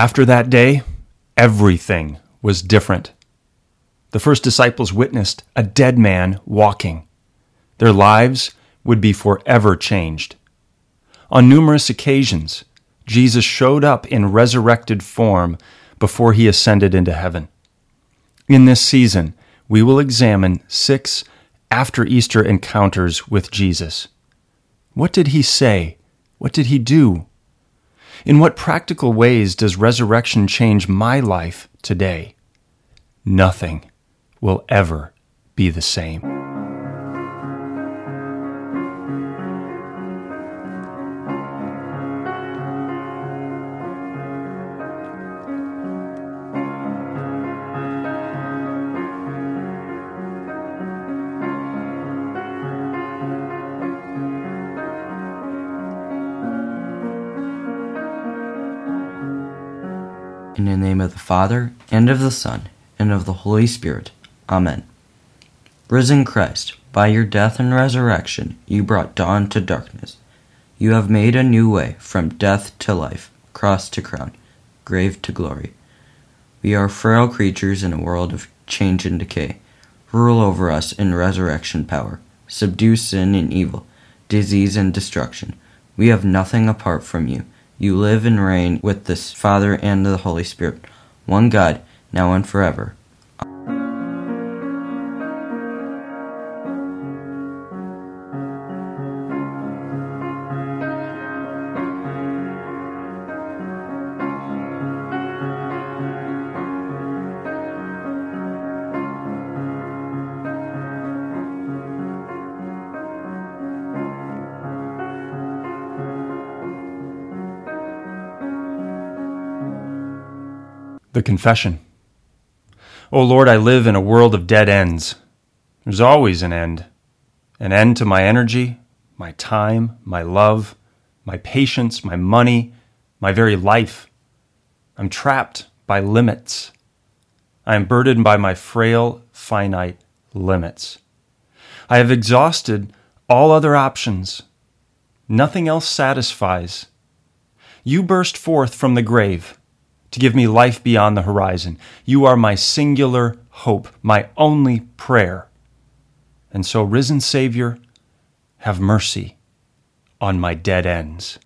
After that day, everything was different. The first disciples witnessed a dead man walking. Their lives would be forever changed. On numerous occasions, Jesus showed up in resurrected form before he ascended into heaven. In this season, we will examine six after Easter encounters with Jesus. What did he say? What did he do? In what practical ways does resurrection change my life today? Nothing will ever be the same. In the name of the Father, and of the Son, and of the Holy Spirit. Amen. Risen Christ, by your death and resurrection, you brought dawn to darkness. You have made a new way from death to life, cross to crown, grave to glory. We are frail creatures in a world of change and decay. Rule over us in resurrection power. Subdue sin and evil, disease and destruction. We have nothing apart from you. You live and reign with the Father and the Holy Spirit, one God, now and forever. The Confession. O Lord, I live in a world of dead ends. There's always an end. An end to my energy, my time, my love, my patience, my money, my very life. I'm trapped by limits. I am burdened by my frail, finite limits. I have exhausted all other options. Nothing else satisfies. You burst forth from the grave to give me life beyond the horizon. You are my singular hope, my only prayer. And so, risen Savior, have mercy on my dead ends.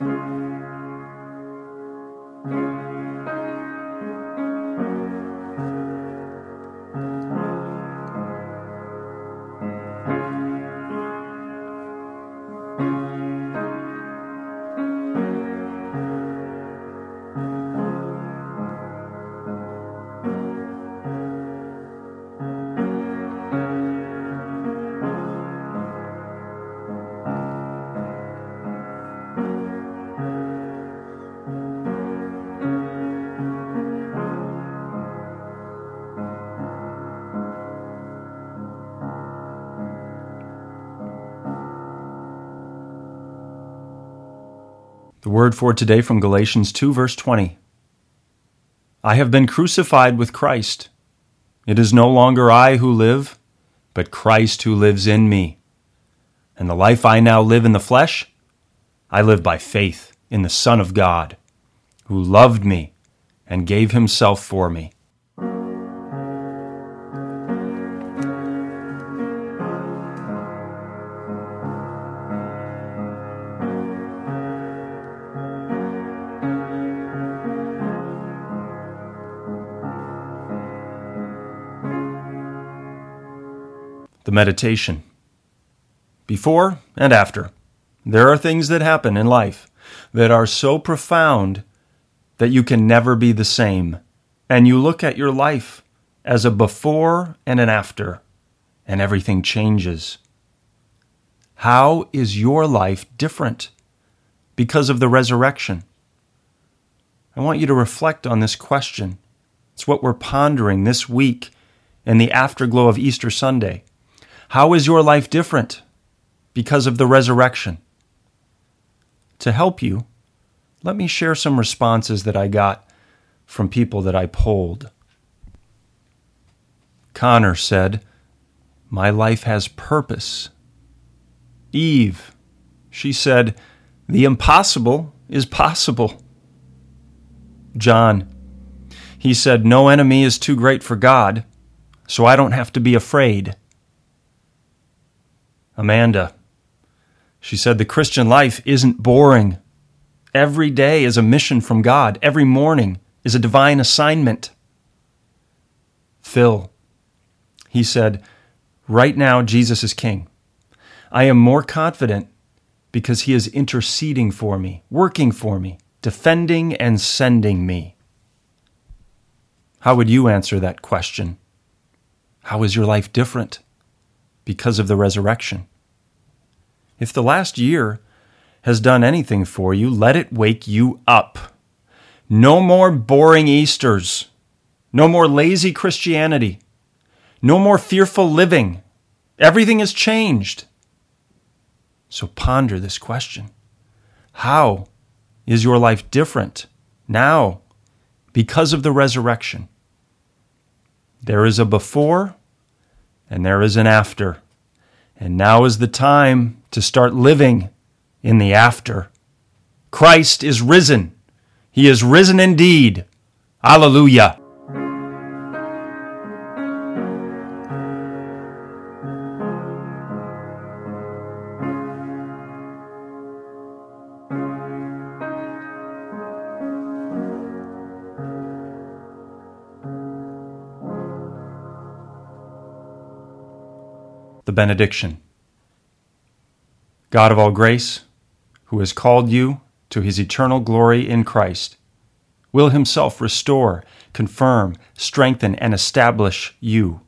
Word for today from Galatians 2, verse 20. I have been crucified with Christ. It is no longer I who live, but Christ who lives in me. And the life I now live in the flesh, I live by faith in the Son of God, who loved me and gave himself for me. The meditation. Before and after. There are things that happen in life that are so profound that you can never be the same. And you look at your life as a before and an after, and everything changes. How is your life different because of the resurrection? I want you to reflect on this question. It's what we're pondering this week in the afterglow of Easter Sunday. How is your life different because of the resurrection? To help you, let me share some responses that I got from people that I polled. Connor said, My life has purpose. Eve, she said, The impossible is possible. John, he said, No enemy is too great for God, so I don't have to be afraid. Amanda, she said, The Christian life isn't boring. Every day is a mission from God, every morning is a divine assignment. Phil, he said, Right now, Jesus is King. I am more confident because he is interceding for me, working for me, defending and sending me. How would you answer that question? How is your life different because of the resurrection? If the last year has done anything for you, let it wake you up. No more boring Easters. No more lazy Christianity. No more fearful living. Everything has changed. So ponder this question How is your life different now because of the resurrection? There is a before and there is an after. And now is the time to start living in the after. Christ is risen. He is risen indeed. Alleluia. The benediction. God of all grace, who has called you to his eternal glory in Christ, will himself restore, confirm, strengthen, and establish you.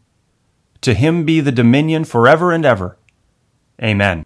To him be the dominion forever and ever. Amen.